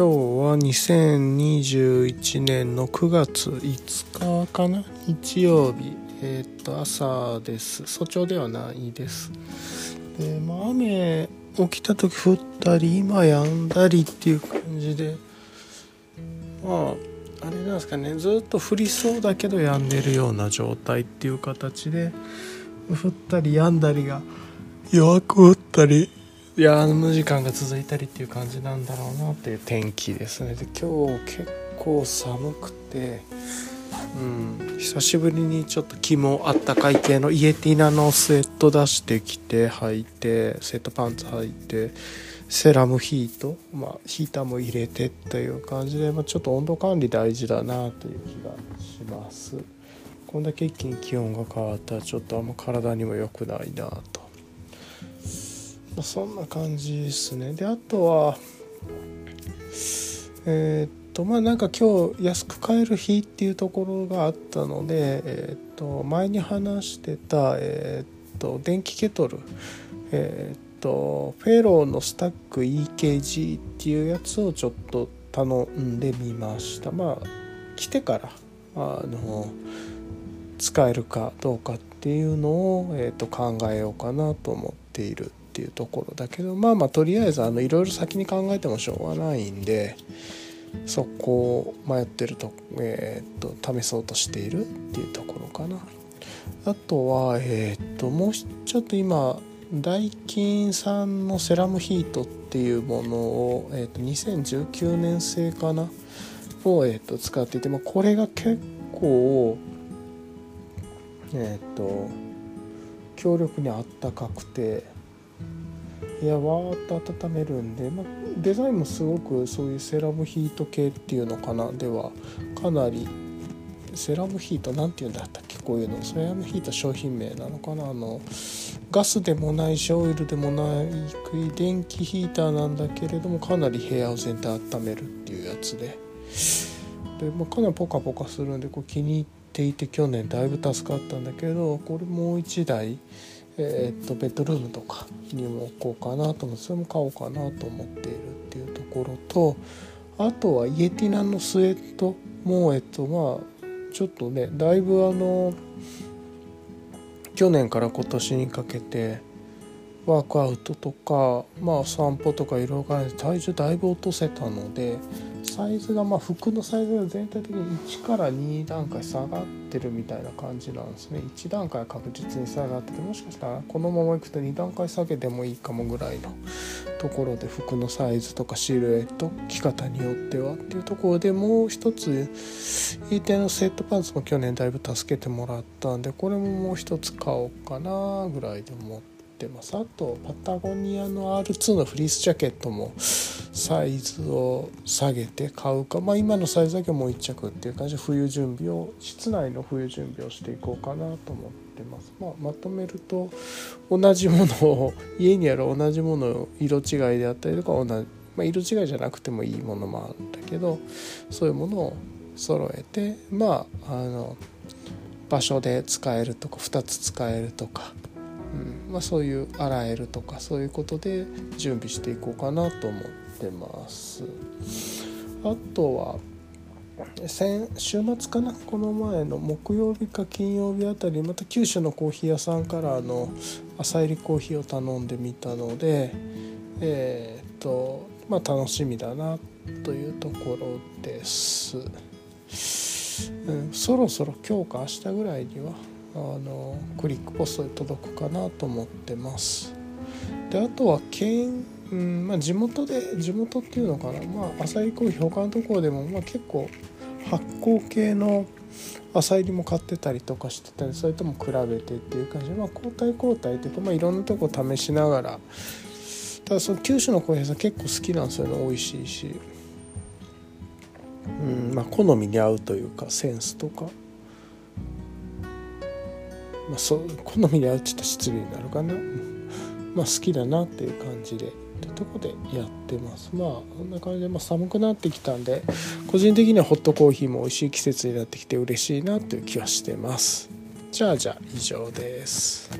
今日は2021年の9月5日かな？日曜日。えっ、と朝です。早朝ではないです。でまあ雨起きた時降ったり今止んだりっていう感じで。まああれなんですかね。ずっと降りそうだけど止んでるような状態っていう形で降ったり止んだりが弱く降ったりいやあの時間が続いたりっていう感じなんだろうなっていう天気ですね。で今日結構寒くてうん久しぶりにちょっと気もあったかい系のイエティナのスウェット出してきて履いてスウェットパンツ履いてセラムヒート、まあ、ヒーターも入れてっていう感じで、まあ、ちょっと温度管理大事だなという気がします。こんだけ一気に気温が変わったらちょっとあんま体にも良くないなと、まあ、そんな感じですね。であとはえー、っとまあなんか今日安く買える日っていうところがあったので、えー、っと前に話してた、えー、っと電気ケトル、えっとフェローのスタック EKG っていうやつをちょっと頼んでみました。まあ来てからあの使えるかどうかっていうのを、えー、と考えようかなと思っているっていうところだけどまあまあとりあえずあのいろいろ先に考えてもしょうがないんでそこを迷ってると,、えー、と試そうとしているっていうところかな。あとは、えっ、ともうちょっと今ダイキンさんのセラムヒートっていうものを、えー、と2019年製かなを、えー、と使っていて、まあ、これが結構えっ、と強力にあったかくてやわーっと温めるんで、ま、デザインもすごくそういうセラムヒート系っていうのかな。ではかなりセラムヒート何て言うんだったっけ？こういうの。セラムヒート商品名なのかな？あのガスでもないしオイルでもない電気ヒーターなんだけれどもかなり部屋を全体温めるっていうやつで。で、ま、かなりポカポカするんでこう気に入っていて去年だいぶ助かったんだけどこれもう1台えー、っとベッドルームとかにも置こうかなと思ってそれも買おうかなと思っているっていうところとあとはイエティナのスウェットもえっとまあちょっとねだいぶあの去年から今年にかけてワークアウトとか、まあ、散歩とかいろいろあって体重だいぶ落とせたのでサイズがまあ服のサイズが全体的に1から2段階下がってるみたいな感じなんですね1段階確実に下がっててもしかしたらこのままいくと2段階下げてもいいかもぐらいのところで服のサイズとかシルエット着方によってはっていうところでもう一つ E 点のセットパンツも去年だいぶ助けてもらったんでこれももう一つ買おうかなぐらいで思って。ってます。あとパタゴニアの R2 のフリースジャケットもサイズを下げて買うか。まあ今のサイズだけもう1着っていう感じで冬準備を室内の冬準備をしていこうかなと思ってます、まあ、まとめると同じものを家にある同じものを色違いであったりとか同じ、まあ、色違いじゃなくてもいいものもあるんだけどそういうものを揃えてまああの場所で使えるとか2つ使えるとかうん。まあ、そういう洗えるとかそういうことで準備していこうかなと思ってます。あとは先週末かな？この前の木曜日か金曜日あたりまた九州のコーヒー屋さんからあの朝入りコーヒーを頼んでみたのでえっ、とまあ楽しみだなというところです、うん、そろそろ今日か明日ぐらいにはあのクリックポストで届くかなと思ってます。であとは県、うんまあ、地元で地元っていうのかな。まあ朝入りコーヒー他のところでも、まあ、結構発酵系の朝入りも買ってたりとかしてたりそれとも比べてっていう感じで、まあ、交代交代というか、まあ、いろんなとこ試しながら。ただその九州のコーヒーさん結構好きなんですよね。美味しいし、うんまあ、好みに合うというかセンスとか。まあ、そ好みに合うって言ったら失礼になるかな、まあ、好きだなっていう感じで。ってとこでやってます。まあこんな感じで、まあ、寒くなってきたんで個人的にはホットコーヒーも美味しい季節になってきて嬉しいなという気はしてます。じゃあじゃあ以上です。